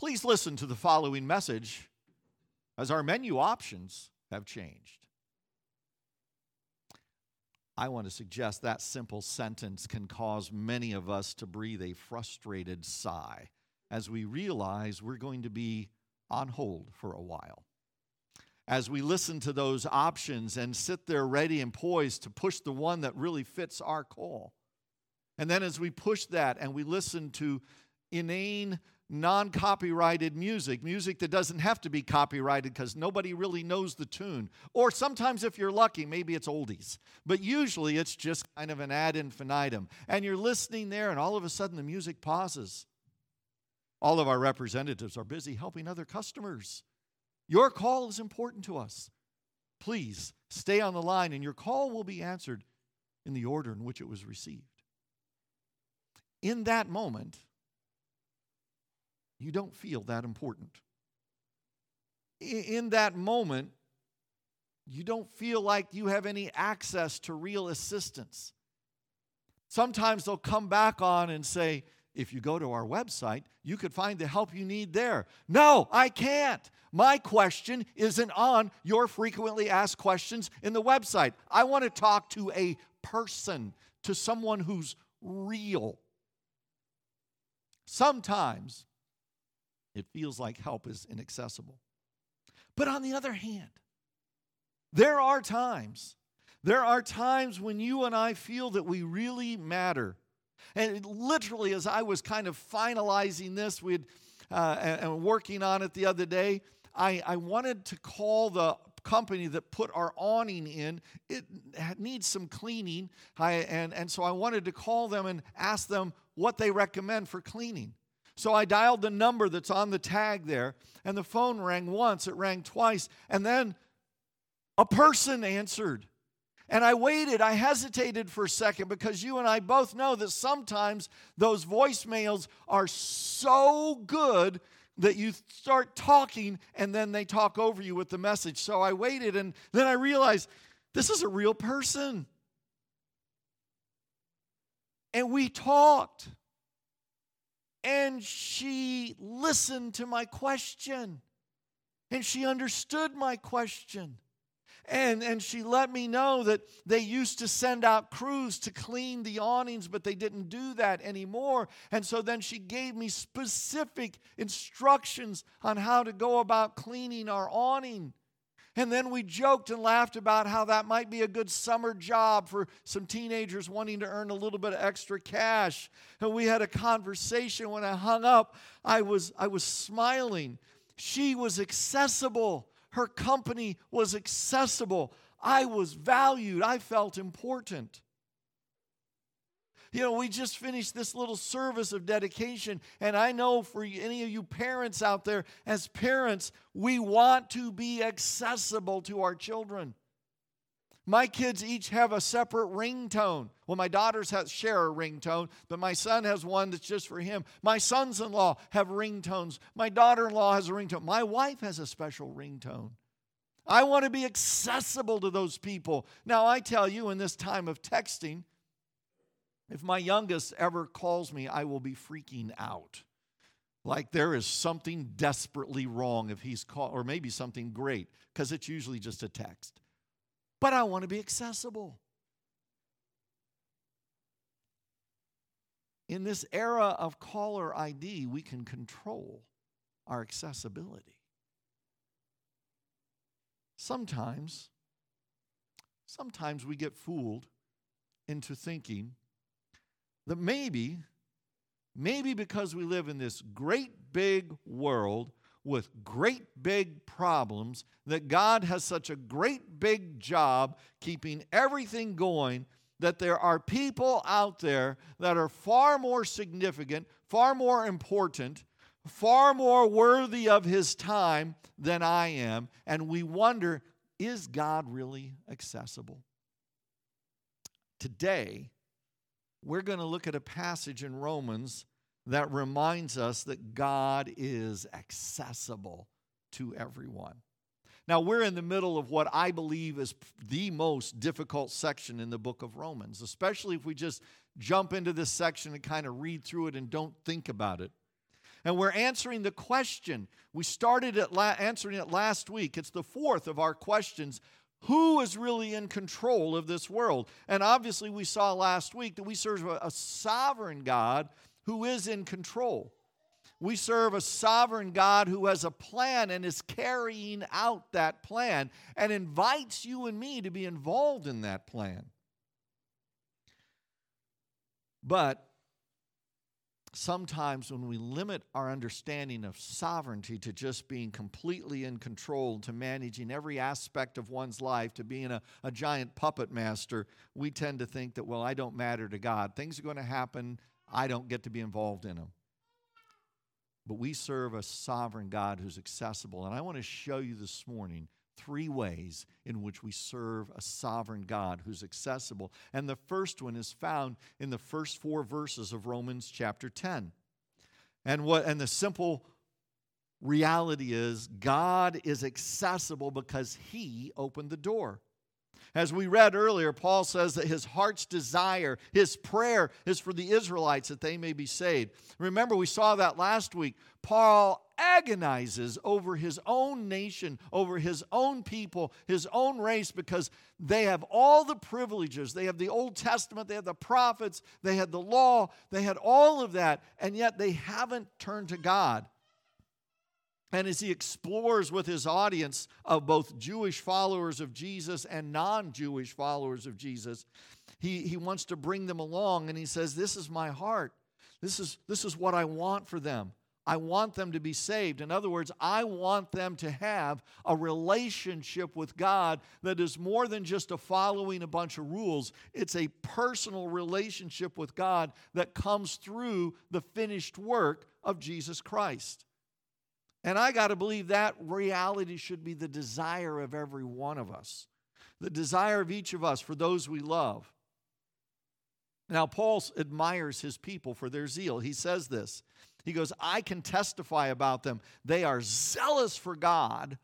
Please listen to the following message as our menu options have changed. I want to suggest that simple sentence can cause many of us to breathe a frustrated sigh as we realize we're going to be on hold for a while. As we listen to those options and sit there ready and poised to push the one that really fits our call. And then as we push that and we listen to inane non copyrighted music, music that doesn't have to be copyrighted because nobody really knows the tune. Or sometimes, if you're lucky, maybe it's oldies. But usually it's just kind of an ad infinitum. And you're listening there, and all of a sudden the music pauses. All of our representatives are busy helping other customers. Your call is important to us. Please stay on the line, and your call will be answered in the order in which it was received. In that moment, you don't feel that important. In that moment, you don't feel like you have any access to real assistance. Sometimes they'll come back on and say, if you go to our website, you could find the help you need there. No, I can't. My question isn't on your frequently asked questions in the website. I want to talk to a person, to someone who's real. Sometimes it feels like help is inaccessible. But on the other hand, there are times, there are times when you and I feel that we really matter. And literally, as I was kind of finalizing this, we uh, and, and, working on it the other day, I, I wanted to call the company that put our awning in. It needs some cleaning, I, and, and so I wanted to call them and ask them what they recommend for cleaning. So I dialed the number that's on the tag there, and the phone rang once, it rang twice, and then a person answered. And I waited, I hesitated for a second because you and I both know that sometimes those voicemails are so good that you start talking and then they talk over you with the message. So I waited and then I realized this is a real person. And we talked. And she listened to my question. And she understood my question. And, and she let me know that they used to send out crews to clean the awnings, but they didn't do that anymore. And so then she gave me specific instructions on how to go about cleaning our awning. And then we joked and laughed about how that might be a good summer job for some teenagers wanting to earn a little bit of extra cash. And we had a conversation. When I hung up, I was, I was smiling. She was accessible, her company was accessible. I was valued, I felt important. You know, we just finished this little service of dedication, and I know for any of you parents out there, as parents, we want to be accessible to our children. My kids each have a separate ringtone. Well, my daughters have, share a ringtone, but my son has one that's just for him. My sons in law have ringtones. My daughter in law has a ringtone. My wife has a special ringtone. I want to be accessible to those people. Now, I tell you, in this time of texting, if my youngest ever calls me, I will be freaking out. Like there is something desperately wrong if he's called, or maybe something great, because it's usually just a text. But I want to be accessible. In this era of caller ID, we can control our accessibility. Sometimes, sometimes we get fooled into thinking that maybe, maybe because we live in this great big world with great big problems, that God has such a great big job keeping everything going that there are people out there that are far more significant, far more important, far more worthy of his time than I am. And we wonder is God really accessible? Today, we're going to look at a passage in Romans that reminds us that God is accessible to everyone. Now, we're in the middle of what I believe is the most difficult section in the book of Romans, especially if we just jump into this section and kind of read through it and don't think about it. And we're answering the question. We started at la- answering it last week. It's the fourth of our questions. Who is really in control of this world? And obviously, we saw last week that we serve a, sovereign God who is in control. We serve a sovereign God who has a plan and is carrying out that plan and invites you and me to be involved in that plan. But sometimes when we limit our understanding of sovereignty to just being completely in control, to managing every aspect of one's life, to being a, a giant puppet master, we tend to think that, well, I don't matter to God. Things are going to happen, I don't get to be involved in them. But we serve a sovereign God who's accessible. And I want to show you this morning three ways in which we serve a sovereign God who's accessible. And the first one is found in the first four verses of Romans chapter 10. And what and the simple reality is God is accessible because he opened the door. As we read earlier, Paul says that his heart's desire, his prayer is for the Israelites that they may be saved. Remember, we saw that last week. Paul agonizes over his own nation, over his own people, his own race, because they have all the privileges. They have the Old Testament, they have the prophets, they had the law, they had all of that, and yet they haven't turned to God. And as he explores with his audience of both Jewish followers of Jesus and non Jewish followers of Jesus, he, he wants to bring them along and he says, This is my heart. This is, this is what I want for them. I want them to be saved. In other words, I want them to have a relationship with God that is more than just a following a bunch of rules. It's a personal relationship with God that comes through the finished work of Jesus Christ. And I got to believe that reality should be the desire of every one of us, the desire of each of us for those we love. Now, Paul admires his people for their zeal. He says this He goes, I can testify about them. They are zealous for God,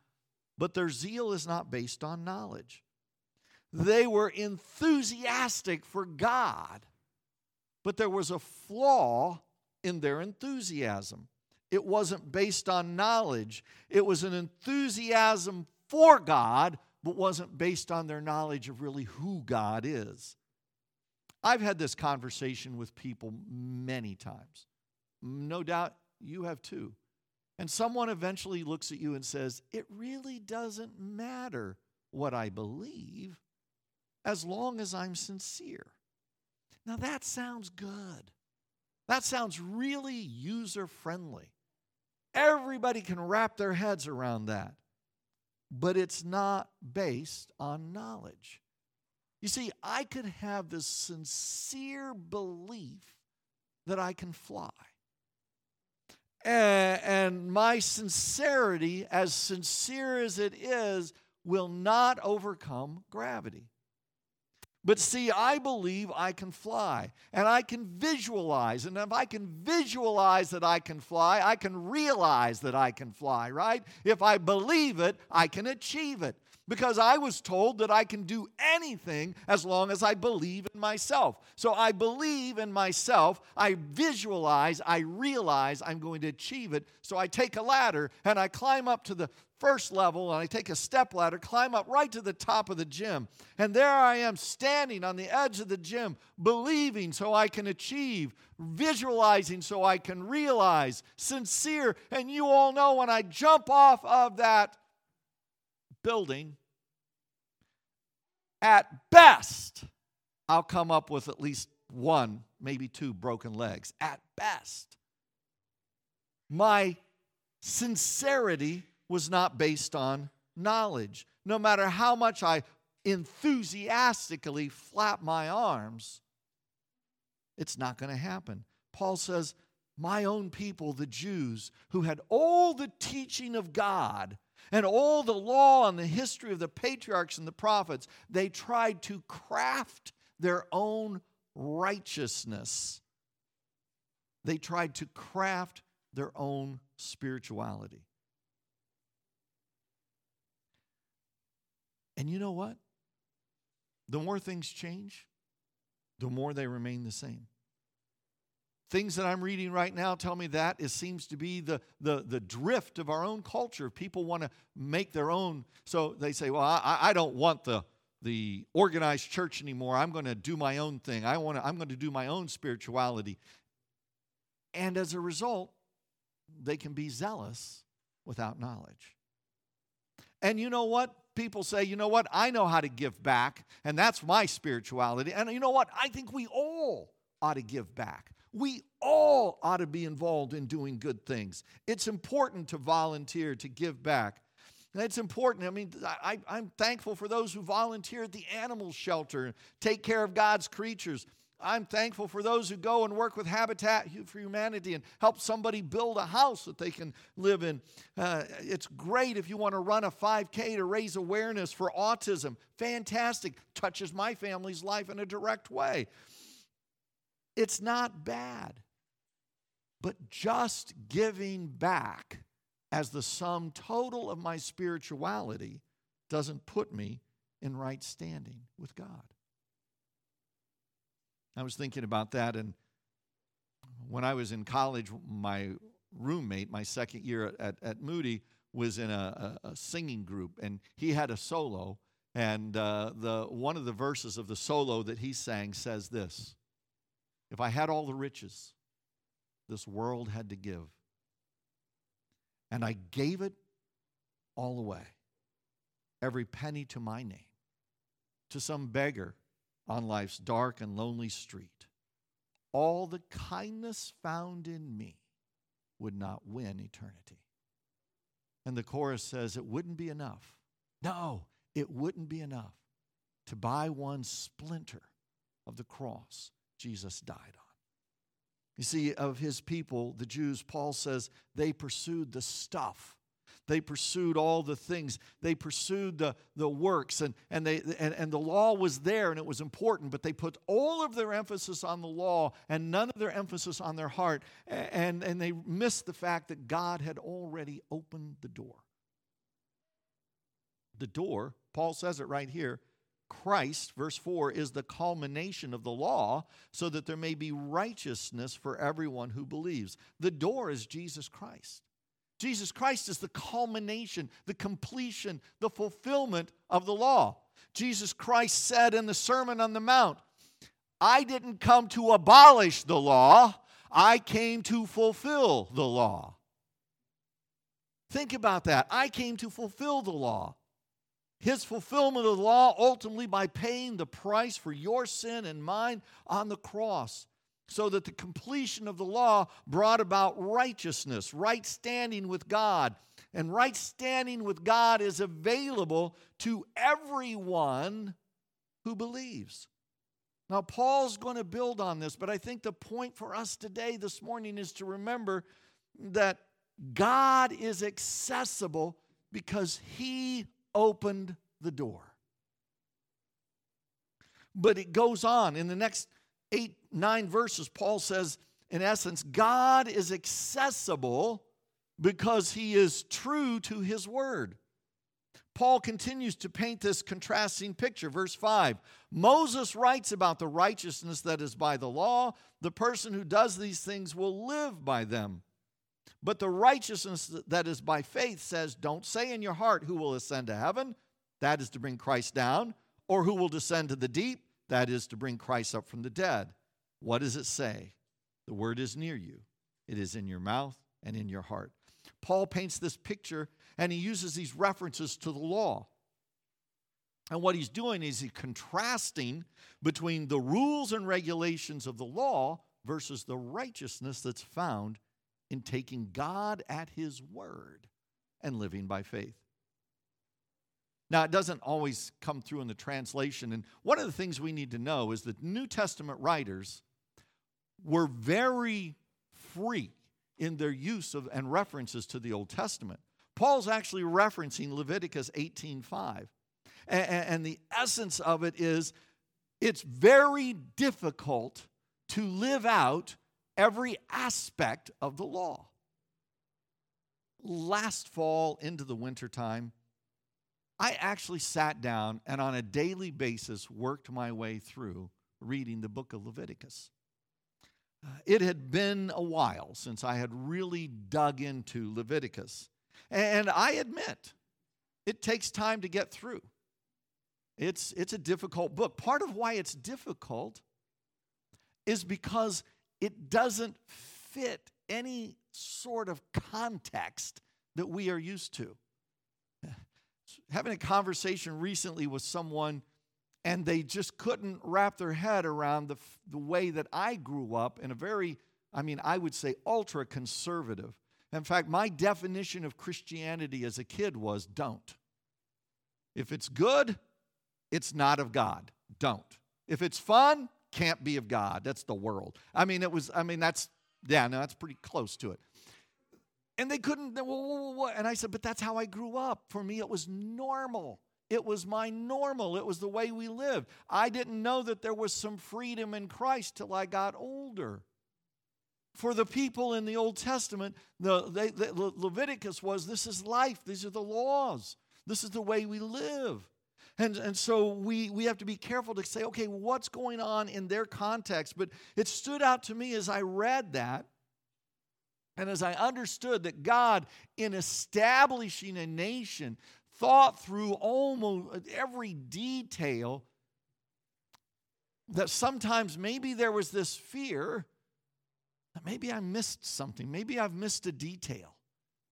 but their zeal is not based on knowledge. They were enthusiastic for God, but there was a flaw in their enthusiasm. It wasn't based on knowledge, it was an enthusiasm for God, but wasn't based on their knowledge of really who God is. I've had this conversation with people many times. No doubt you have too. And someone eventually looks at you and says, It really doesn't matter what I believe as long as I'm sincere. Now that sounds good. That sounds really user friendly. Everybody can wrap their heads around that. But it's not based on knowledge. You see, I could have this sincere belief that I can fly. And my sincerity, as sincere as it is, will not overcome gravity. But see, I believe I can fly and I can visualize. And if I can visualize that I can fly, I can realize that I can fly, right? If I believe it, I can achieve it. Because I was told that I can do anything as long as I believe in myself. So I believe in myself, I visualize, I realize I'm going to achieve it. So I take a ladder and I climb up to the first level and I take a step ladder, climb up right to the top of the gym. And there I am standing on the edge of the gym, believing so I can achieve, visualizing so I can realize, sincere. And you all know when I jump off of that building, at best, I'll come up with at least one, maybe two broken legs. At best. My sincerity was not based on knowledge. No matter how much I enthusiastically flap my arms, it's not going to happen. Paul says, My own people, the Jews, who had all the teaching of God and all the law and the history of the patriarchs and the prophets, they tried to craft their own righteousness. They tried to craft their own spirituality. And you know what? The more things change, the more they remain the same. things that I'm reading right now tell me that it seems to be the, the, the drift of our own culture. People want to make their own. So they say, well, I, I don't want the, the organized church anymore. I'm going to do my own thing. I want to, I'm going to do my own spirituality. And as a result, they can be zealous without knowledge. And you know what? People say, you know what? I know how to give back, and that's my spirituality. And you know what? I think we all ought to give back. We all ought to be involved in doing good things. It's important to volunteer, to give back. And it's important. I mean, I, am thankful for those who volunteer at the animal shelter, take care of God's creatures. I'm thankful for those who go and work with Habitat for Humanity and help somebody build a house that they can live in. Uh, it's great if you want to run a 5K to raise awareness for autism. Fantastic. Touches my family's life in a direct way. It's not bad. But just giving back as the sum total of my spirituality doesn't put me in right standing with God. I was thinking about that, and when I was in college, my roommate, my second year at, at Moody, was in a, a, a singing group, and he had a solo. And uh, the, one of the verses of the solo that he sang says this if I had all the riches this world had to give, and I gave it all away, every penny to my name, to some beggar on life's dark and lonely street, all the kindness found in me would not win eternity. And the chorus says it wouldn't be enough. No, it wouldn't be enough to buy one splinter of the cross Jesus died on. You see, of his people, the Jews, Paul says they pursued the stuff. They pursued all the things. They pursued the, the works, and, and, they, and, and the law was there and it was important, but they put all of their emphasis on the law and none of their emphasis on their heart. And, and they missed the fact that God had already opened the door. The door, Paul says it right here, Christ, verse 4, is the culmination of the law so that there may be righteousness for everyone who believes. The door is Jesus Christ. Jesus Christ is the culmination, the completion, the fulfillment of the law. Jesus Christ said in the Sermon on the Mount, I didn't come to abolish the law, I came to fulfill the law. Think about that. I came to fulfill the law. His fulfillment of the law ultimately by paying the price for your sin and mine on the cross, so that the completion of the law brought about righteousness, right standing with God. And right standing with God is available to everyone who believes. Now, Paul's going to build on this, but I think the point for us today, this morning, is to remember that God is accessible because he opened the door. But it goes on. In the next eight, nine verses, Paul says, in essence, God is accessible because he is true to his word. Paul continues to paint this contrasting picture. Verse 5 Moses writes about the righteousness that is by the law. The person who does these things will live by them. But the righteousness that is by faith says, Don't say in your heart who will ascend to heaven, that is to bring Christ down, or who will descend to the deep, that is to bring Christ up from the dead. What does it say? The word is near you, it is in your mouth and in your heart. Paul paints this picture and he uses these references to the law. And what he's doing is he's contrasting between the rules and regulations of the law versus the righteousness that's found in taking God at His word and living by faith. Now, it doesn't always come through in the translation. And one of the things we need to know is that New Testament writers were very free in their use of and references to the Old Testament. Paul's actually referencing Leviticus 18:5. And, and the essence of it is it's very difficult to live out every aspect of the law. Last fall into the wintertime, I actually sat down and on a daily basis worked my way through reading the book of Leviticus. Uh, it had been a while since I had really dug into Leviticus. And I admit, it takes time to get through. It's, it's a difficult book. Part of why it's difficult is because it doesn't fit any sort of context that we are used to. Having a conversation recently with someone, and they just couldn't wrap their head around the, the way that I grew up in a very, I mean, I would say ultra conservative. In fact, my definition of Christianity as a kid was don't. If it's good, it's not of God. Don't. If it's fun, can't be of God. That's the world. I mean, it was, I mean, that's, yeah, no, that's pretty close to it. And they couldn't, and I said, but that's how I grew up. For me, it was normal. It was my normal. It was the way we lived. I didn't know that there was some freedom in Christ till I got older. For the people in the Old Testament, the, they, the Leviticus was this is life, these are the laws, this is the way we live. And, and so we, we have to be careful to say, okay, what's going on in their context? But it stood out to me as I read that and as I understood that God, in establishing a nation, thought through almost every detail, that sometimes maybe there was this fear that maybe I missed something. Maybe I've missed a detail.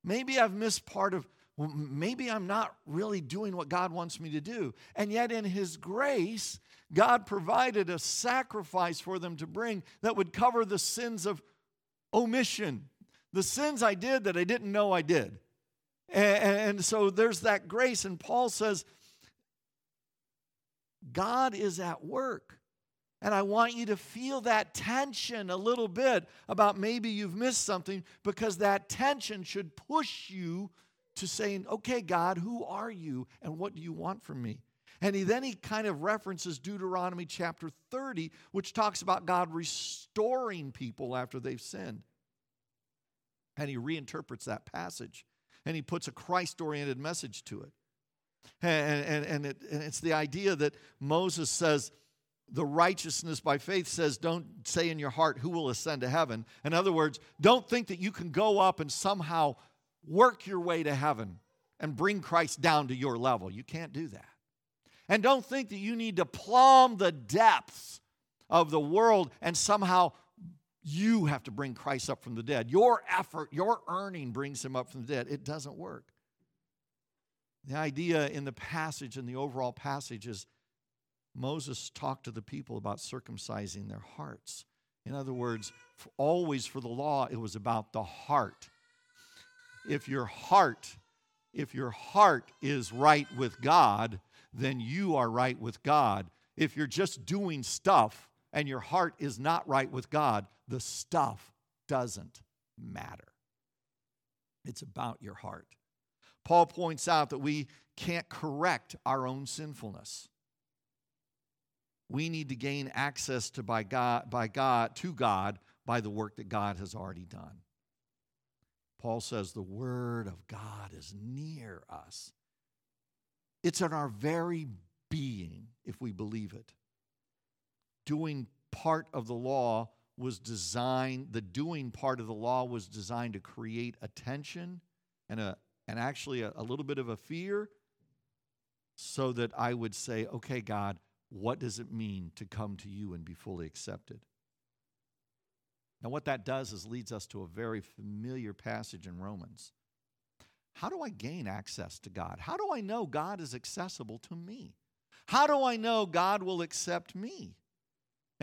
Maybe I've missed part of well, maybe I'm not really doing what God wants me to do. And yet, in His grace, God provided a sacrifice for them to bring that would cover the sins of omission, the sins I did that I didn't know I did. And, and so there's that grace. And Paul says, God is at work. And I want you to feel that tension a little bit about maybe you've missed something because that tension should push you to saying, okay, God, who are you and what do you want from me? And he then he kind of references Deuteronomy chapter 30, which talks about God restoring people after they've sinned. And he reinterprets that passage and he puts a Christ oriented message to it. And, and, and, it, and it's the idea that Moses says, the righteousness by faith says, don't say in your heart, who will ascend to heaven. In other words, don't think that you can go up and somehow work your way to heaven and bring Christ down to your level. You can't do that. And don't think that you need to plumb the depths of the world and somehow you have to bring Christ up from the dead. Your effort, your earning brings him up from the dead. It doesn't work. The idea in the passage, in the overall passage, is Moses talked to the people about circumcising their hearts. In other words, for always for the law, it was about the heart if your heart if your heart is right with God, then you are right with God. If you're just doing stuff and your heart is not right with God, the stuff doesn't matter. It's about your heart. Paul points out that we can't correct our own sinfulness. We need to gain access to by God, by God to God by the work that God has already done. Paul says the Word of God is near us. It's in our very being if we believe it. Doing part of the law was designed, the doing part of the law was designed to create attention and, a, and actually a, a little bit of a fear so that I would say, okay, God, what does it mean to come to you and be fully accepted? Now, what that does is leads us to a very familiar passage in Romans. How do I gain access to God? How do I know God is accessible to me? How do I know God will accept me?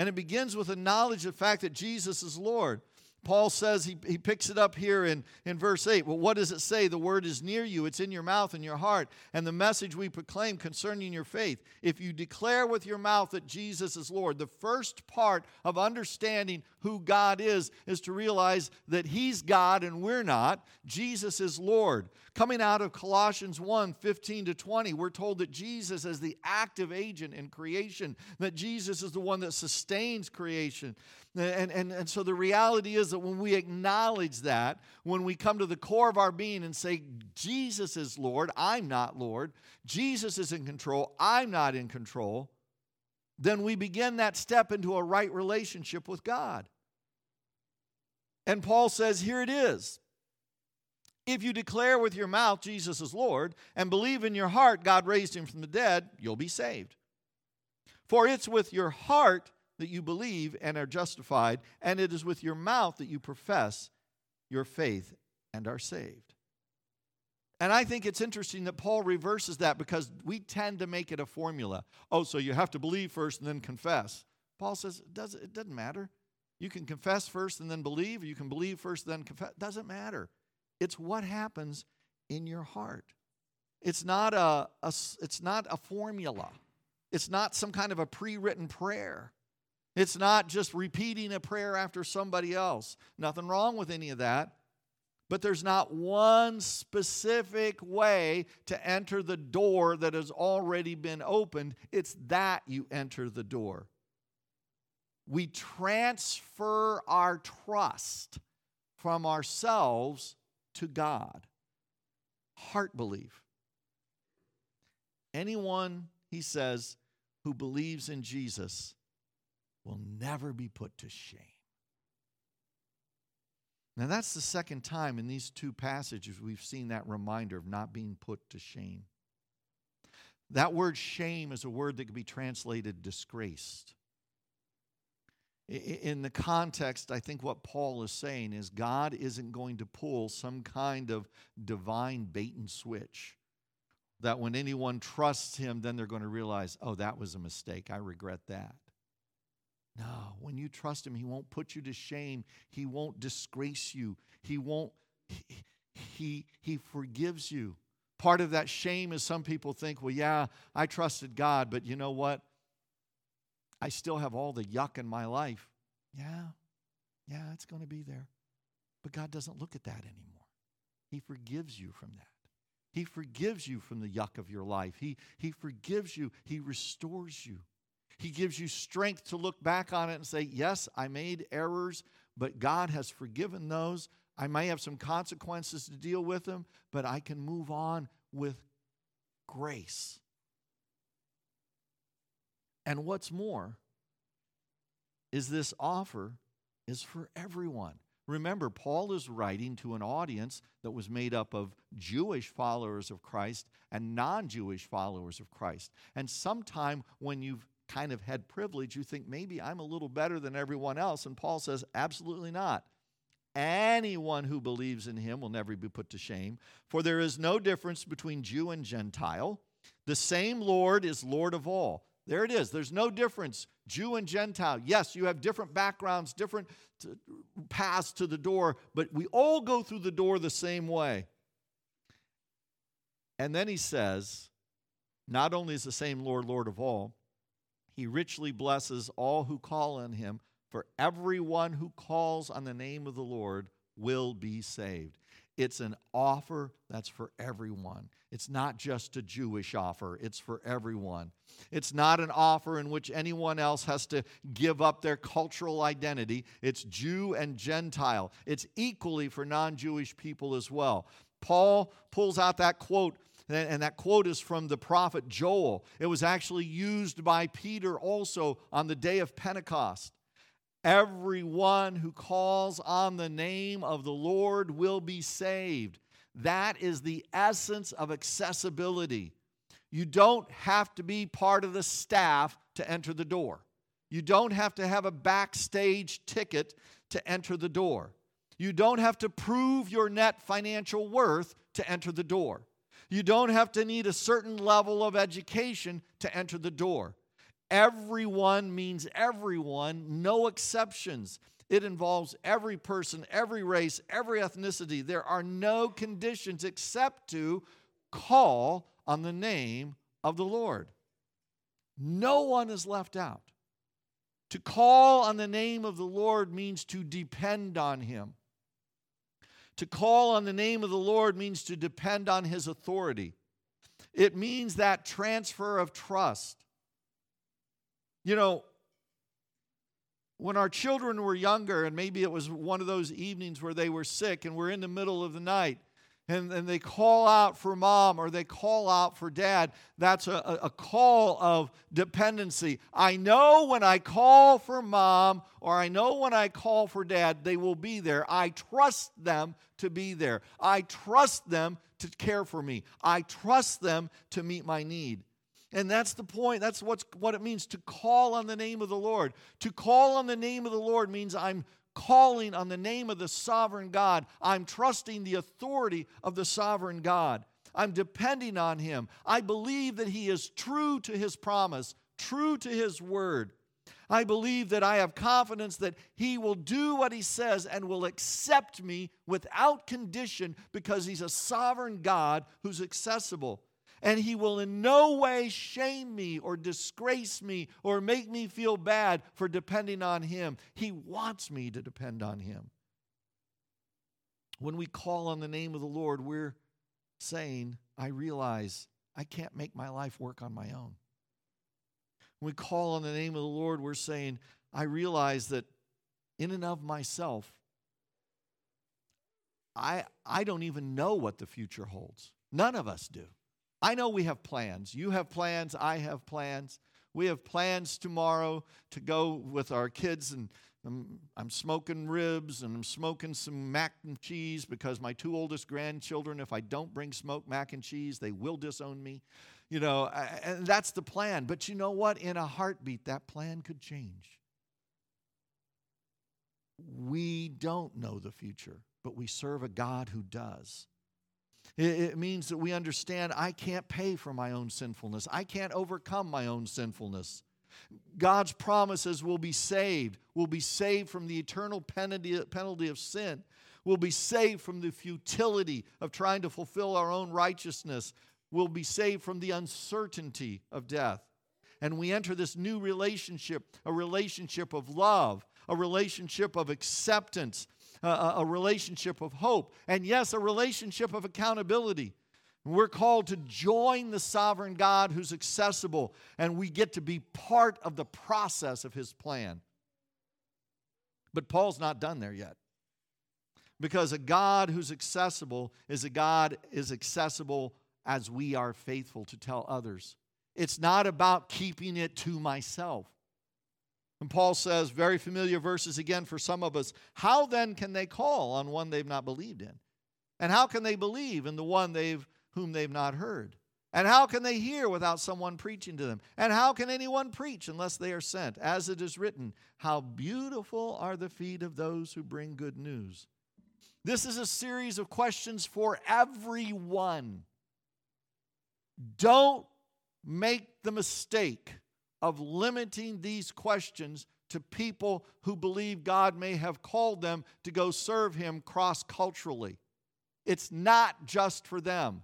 And it begins with a knowledge of the fact that Jesus is Lord. Paul says, he, he picks it up here in, in verse 8. Well, what does it say? The word is near you, it's in your mouth and your heart. And the message we proclaim concerning your faith. If you declare with your mouth that Jesus is Lord, the first part of understanding who God is is to realize that He's God and we're not. Jesus is Lord. Coming out of Colossians 1 15 to 20, we're told that Jesus is the active agent in creation, that Jesus is the one that sustains creation. And, and, and so the reality is that when we acknowledge that, when we come to the core of our being and say, Jesus is Lord, I'm not Lord, Jesus is in control, I'm not in control, then we begin that step into a right relationship with God. And Paul says, Here it is. If you declare with your mouth Jesus is Lord and believe in your heart God raised him from the dead, you'll be saved. For it's with your heart that you believe and are justified, and it is with your mouth that you profess your faith and are saved. And I think it's interesting that Paul reverses that because we tend to make it a formula. Oh, so you have to believe first and then confess. Paul says it doesn't, it doesn't matter. You can confess first and then believe, or you can believe first and then confess. Doesn't matter. It's what happens in your heart. It's not a, a it's not a formula. It's not some kind of a pre-written prayer. It's not just repeating a prayer after somebody else. Nothing wrong with any of that. But there's not one specific way to enter the door that has already been opened. It's that you enter the door. We transfer our trust from ourselves to God. Heart belief. Anyone, he says, who believes in Jesus will never be put to shame. Now, that's the second time in these two passages we've seen that reminder of not being put to shame. That word shame is a word that can be translated disgraced. In the context, I think what Paul is saying is God isn't going to pull some kind of divine bait and switch. That when anyone trusts him, then they're going to realize, oh, that was a mistake. I regret that. No, when you trust him, he won't put you to shame. He won't disgrace you. He won't, he, he, forgives you. Part of that shame is some people think, well, yeah, I trusted God, but you know what? I still have all the yuck in my life. Yeah, yeah, it's going to be there. But God doesn't look at that anymore. He forgives you from that. He forgives you from the yuck of your life. He, he forgives you. He restores you. He gives you strength to look back on it and say, Yes, I made errors, but God has forgiven those. I may have some consequences to deal with them, but I can move on with grace. And what's more is this offer is for everyone. Remember, Paul is writing to an audience that was made up of Jewish followers of Christ and non Jewish followers of Christ. And sometime when you've kind of had privilege, you think maybe I'm a little better than everyone else. And Paul says, absolutely not. Anyone who believes in him will never be put to shame, for there is no difference between Jew and Gentile. The same Lord is Lord of all. There it is. There's no difference, Jew and Gentile. Yes, you have different backgrounds, different paths to the door, but we all go through the door the same way. And then he says, not only is the same Lord Lord of all, he richly blesses all who call on him, for everyone who calls on the name of the Lord will be saved. It's an offer that's for everyone. It's not just a Jewish offer, it's for everyone. It's not an offer in which anyone else has to give up their cultural identity. It's Jew and Gentile. It's equally for non Jewish people as well. Paul pulls out that quote and that quote is from the prophet Joel. It was actually used by Peter also on the day of Pentecost. Everyone who calls on the name of the Lord will be saved. That is the essence of accessibility. You don't have to be part of the staff to enter the door. You don't have to have a backstage ticket to enter the door. You don't have to prove your net financial worth to enter the door. You don't have to need a certain level of education to enter the door. Everyone means everyone, no exceptions. It involves every person, every race, every ethnicity. There are no conditions except to call on the name of the Lord. No one is left out. To call on the name of the Lord means to depend on Him. To call on the name of the Lord means to depend on his authority. It means that transfer of trust. You know, when our children were younger, and maybe it was one of those evenings where they were sick and we're in the middle of the night, and, and they call out for mom or they call out for dad, that's a, a call of dependency. I know when I call for mom or I know when I call for dad, they will be there. I trust them to be there. I trust them to care for me. I trust them to meet my need. And that's the point. That's what's, what it means to call on the name of the Lord. To call on the name of the Lord means I'm calling on the name of the sovereign God. I'm trusting the authority of the sovereign God. I'm depending on Him. I believe that He is true to His promise, true to His word. I believe that I have confidence that He will do what He says and will accept me without condition because He's a sovereign God who's accessible and he will in no way shame me or disgrace me or make me feel bad for depending on him. He wants me to depend on him. When we call on the name of the Lord, we're saying, I realize I can't make my life work on my own. When we call on the name of the Lord, we're saying, I realize that in and of myself, I, I don't even know what the future holds. None of us do. I know we have plans. You have plans. I have plans. We have plans tomorrow to go with our kids, and I'm, I'm, smoking ribs and I'm smoking some mac and cheese because my two oldest grandchildren, if I don't bring smoked mac and cheese, they will disown me. You know, and that's the plan. But you know what? In a heartbeat, that plan could change. We don't know the future, but we serve a God who does. It, means that we understand I can't pay for my own sinfulness, I can't overcome my own sinfulness. God's promises will be saved. We'll be saved from the eternal penalty, penalty of sin. We'll be saved from the futility of trying to fulfill our own righteousness. We'll be saved from the uncertainty of death. And we enter this new relationship, a relationship of love, a relationship of acceptance, a, a relationship of hope, and yes, a relationship of accountability. We're called to join the sovereign God who's accessible, and we get to be part of the process of his plan. But Paul's not done there yet. Because a God who's accessible is a God is accessible as we are faithful to tell others. It's not about keeping it to myself. And Paul says, very familiar verses again for some of us. How then can they call on one they've not believed in? And how can they believe in the one they've whom they've not heard? And how can they hear without someone preaching to them? And how can anyone preach unless they are sent? As it is written, how beautiful are the feet of those who bring good news. This is a series of questions for everyone. Don't make the mistake of limiting these questions to people who believe God may have called them to go serve Him cross culturally. It's not just for them.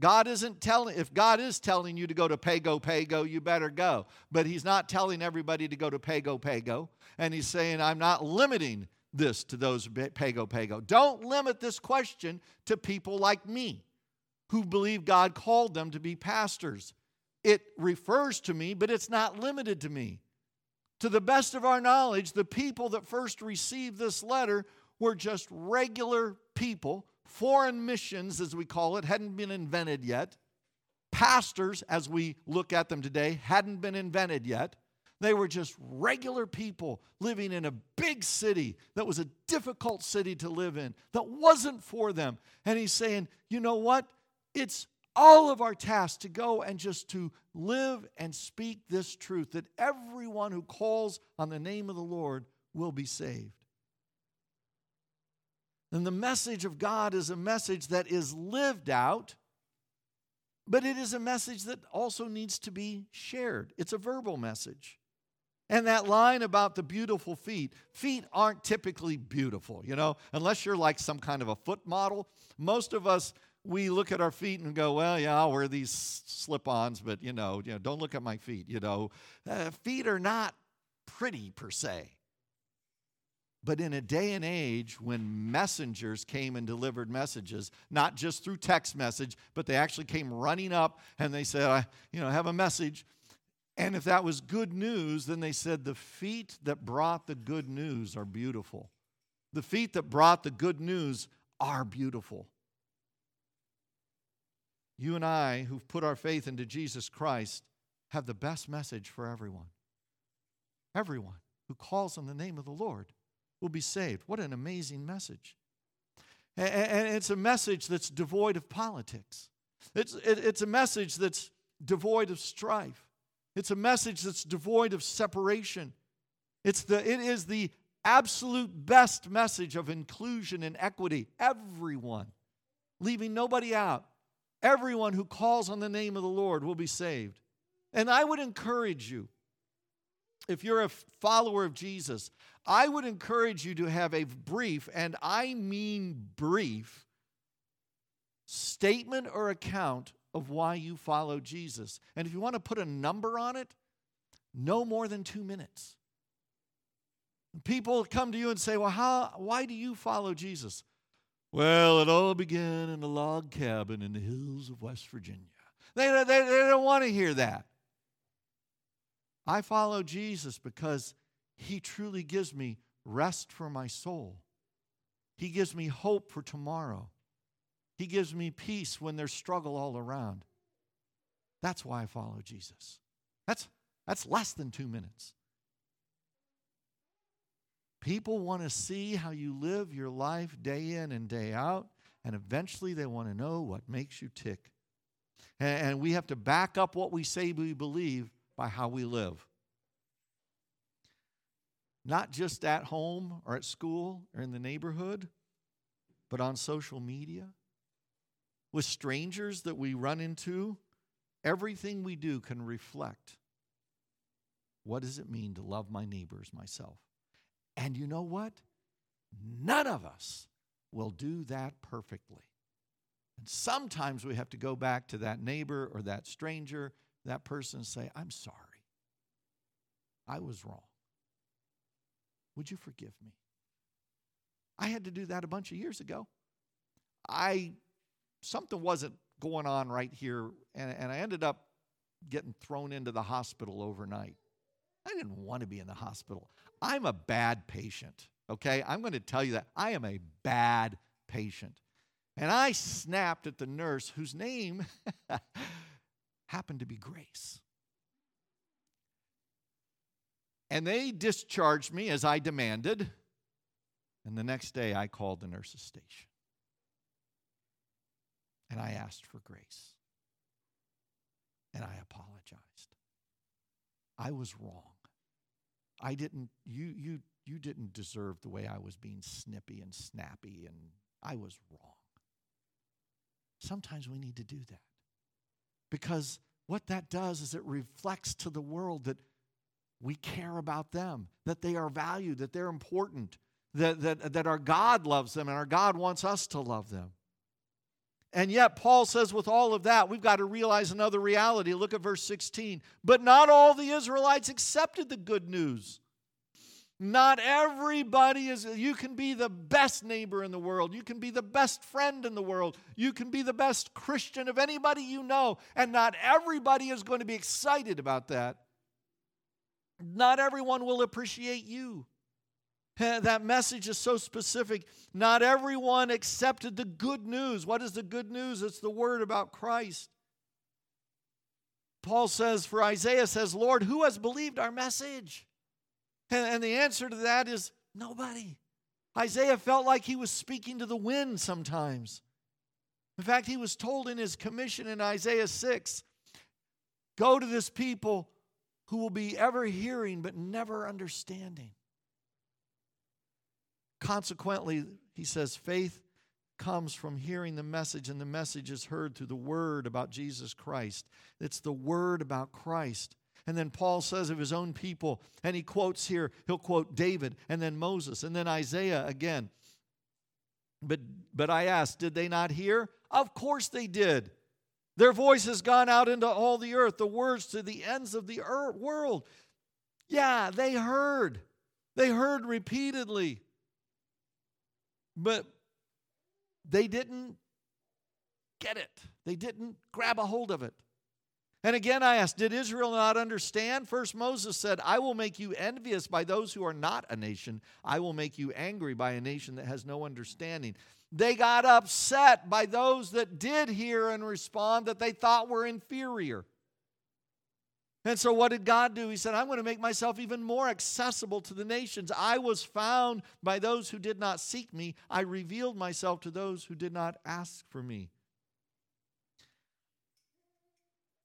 God isn't telling, if God is telling you to go to Pago Pago, you better go. But He's not telling everybody to go to Pago Pago. And He's saying, I'm not limiting this to those Pago Pago. Don't limit this question to people like me who believe God called them to be pastors it refers to me, but it's not limited to me. To the best of our knowledge, the people that first received this letter were just regular people. Foreign missions, as we call it, hadn't been invented yet. Pastors, as we look at them today, hadn't been invented yet. They were just regular people living in a big city that was a difficult city to live in, that wasn't for them. And he's saying, you know what? It's all of our tasks to go and just to live and speak this truth that everyone who calls on the name of the Lord will be saved. And the message of God is a message that is lived out, but it is a message that also needs to be shared. It's a verbal message. And that line about the beautiful feet, feet aren't typically beautiful, you know, unless you're like some kind of a foot model. Most of us we look at our feet and go, well, yeah, I'll wear these slip-ons, but you know, you know, don't look at my feet. You know, uh, feet are not pretty per se. But in a day and age when messengers came and delivered messages, not just through text message, but they actually came running up and they said, I, you know, have a message. And if that was good news, then they said, the feet that brought the good news are beautiful. The feet that brought the good news are beautiful. You and I, who've put our faith into Jesus Christ, have the best message for everyone. Everyone who calls on the name of the Lord will be saved. What an amazing message. And it's a message that's devoid of politics. It's, it's a message that's devoid of strife. It's a message that's devoid of separation. It's the, it is the absolute best message of inclusion and equity. Everyone, leaving nobody out, everyone who calls on the name of the Lord will be saved. And I would encourage you, if you're a follower of Jesus, I would encourage you to have a brief, and I mean brief, statement or account of why you follow Jesus. And if you want to put a number on it, no more than two minutes. People come to you and say, Well, how, why do you follow Jesus? Well, it all began in a log cabin in the hills of West Virginia. They, they, they don't want to hear that. I follow Jesus because he truly gives me rest for my soul. He gives me hope for tomorrow. He gives me peace when there's struggle all around. That's why I follow Jesus. That's, that's less than two minutes. People want to see how you live your life day in and day out, and eventually they want to know what makes you tick. And we have to back up what we say we believe by how we live. Not just at home or at school or in the neighborhood, but on social media, with strangers that we run into. Everything we do can reflect what does it mean to love my neighbors myself? And you know what? None of us will do that perfectly. And sometimes we have to go back to that neighbor or that stranger, that person, and say, I'm sorry. I was wrong. Would you forgive me? I had to do that a bunch of years ago. I something wasn't going on right here, and, and I ended up getting thrown into the hospital overnight. I didn't want to be in the hospital. I'm a bad patient, okay? I'm going to tell you that. I am a bad patient. And I snapped at the nurse whose name happened to be Grace. And they discharged me as I demanded. And the next day I called the nurse's station. And I asked for grace. And I apologized. I was wrong. I didn't, you, you, you didn't deserve the way I was being snippy and snappy, and I was wrong. Sometimes we need to do that because what that does is it reflects to the world that we care about them, that they are valued, that they're important, that, that, that our God loves them, and our God wants us to love them. And yet, Paul says, with all of that, we've got to realize another reality. Look at verse 16. But not all the Israelites accepted the good news. Not everybody is, you can be the best neighbor in the world. You can be the best friend in the world. You can be the best Christian of anybody you know. And not everybody is going to be excited about that. Not everyone will appreciate you. That message is so specific. Not everyone accepted the good news. What is the good news? It's the word about Christ. Paul says, for Isaiah says, Lord, who has believed our message? And, the answer to that is nobody. Isaiah felt like he was speaking to the wind sometimes. In fact, he was told in his commission in Isaiah 6 go to this people who will be ever hearing but never understanding. Consequently, he says, faith comes from hearing the message, and the message is heard through the word about Jesus Christ. It's the word about Christ. And then Paul says of his own people, and he quotes here, he'll quote David, and then Moses, and then Isaiah again. But, but I asked, did they not hear? Of course they did. Their voice has gone out into all the earth, the words to the ends of the earth, world. Yeah, they heard. They heard repeatedly. But they didn't get it, they didn't grab a hold of it. And again, I asked, did Israel not understand? First, Moses said, I will make you envious by those who are not a nation. I will make you angry by a nation that has no understanding. They got upset by those that did hear and respond that they thought were inferior. And so, what did God do? He said, I'm going to make myself even more accessible to the nations. I was found by those who did not seek me. I revealed myself to those who did not ask for me.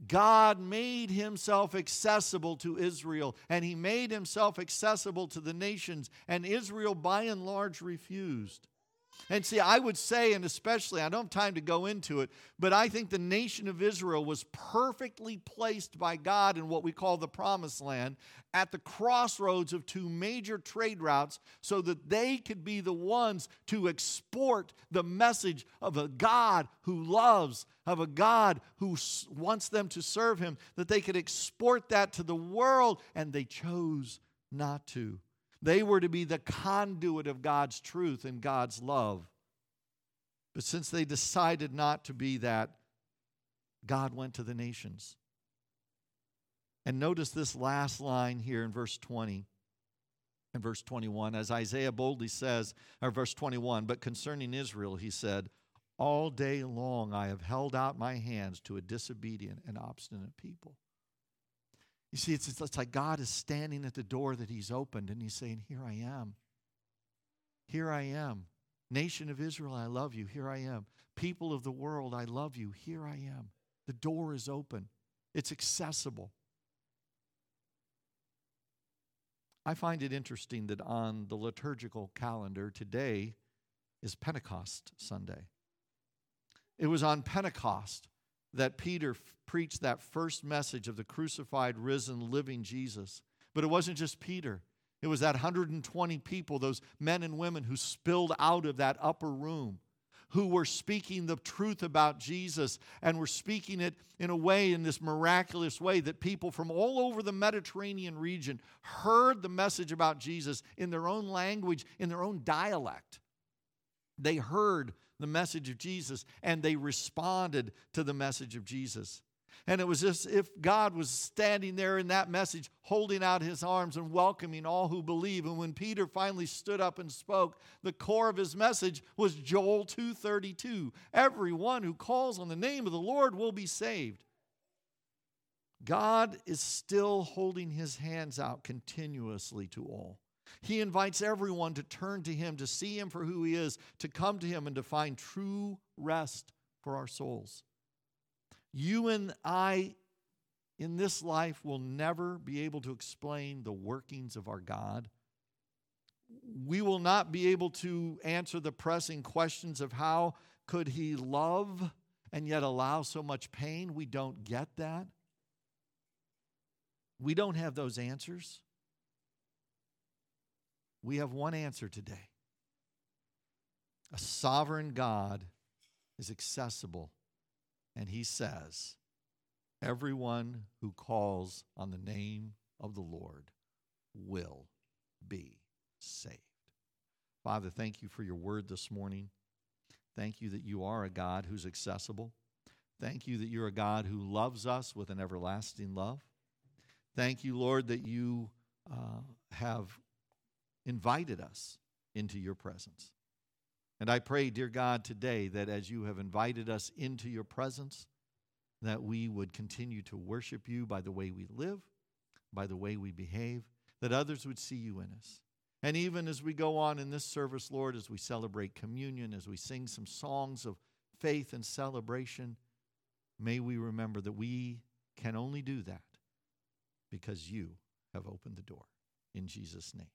God made himself accessible to Israel, and he made himself accessible to the nations, and Israel by and large refused. And see, I would say, and especially, I don't have time to go into it, but I think the nation of Israel was perfectly placed by God in what we call the promised land at the crossroads of two major trade routes so that they could be the ones to export the message of a God who loves, of a God who wants them to serve Him, that they could export that to the world, and they chose not to. They were to be the conduit of God's truth and God's love. But since they decided not to be that, God went to the nations. And notice this last line here in verse 20 and verse 21, as Isaiah boldly says, or verse 21, but concerning Israel, he said, All day long I have held out my hands to a disobedient and obstinate people. You see, it's, it's like God is standing at the door that He's opened and He's saying, Here I am. Here I am. Nation of Israel, I love you. Here I am. People of the world, I love you. Here I am. The door is open, it's accessible. I find it interesting that on the liturgical calendar today is Pentecost Sunday. It was on Pentecost that Peter preached that first message of the crucified, risen, living Jesus. But it wasn't just Peter. It was that 120 people, those men and women who spilled out of that upper room, who were speaking the truth about Jesus and were speaking it in a way, in this miraculous way, that people from all over the Mediterranean region heard the message about Jesus in their own language, in their own dialect. They heard the message of Jesus and they responded to the message of Jesus. And it was as if God was standing there in that message, holding out his arms and welcoming all who believe. And when Peter finally stood up and spoke, the core of his message was Joel 2:32. Everyone who calls on the name of the Lord will be saved. God is still holding his hands out continuously to all. He invites everyone to turn to Him, to see Him for who He is, to come to Him and to find true rest for our souls. You and I in this life will never be able to explain the workings of our God. We will not be able to answer the pressing questions of how could He love and yet allow so much pain. We don't get that. We don't have those answers. We have one answer today. A sovereign God is accessible, and he says, Everyone who calls on the name of the Lord will be saved. Father, thank you for your word this morning. Thank you that you are a God who's accessible. Thank you that you're a God who loves us with an everlasting love. Thank you, Lord, that you uh, have invited us into your presence. And I pray, dear God, today that as you have invited us into your presence, that we would continue to worship you by the way we live, by the way we behave, that others would see you in us. And even as we go on in this service, Lord, as we celebrate communion, as we sing some songs of faith and celebration, may we remember that we can only do that because you have opened the door. In Jesus' name.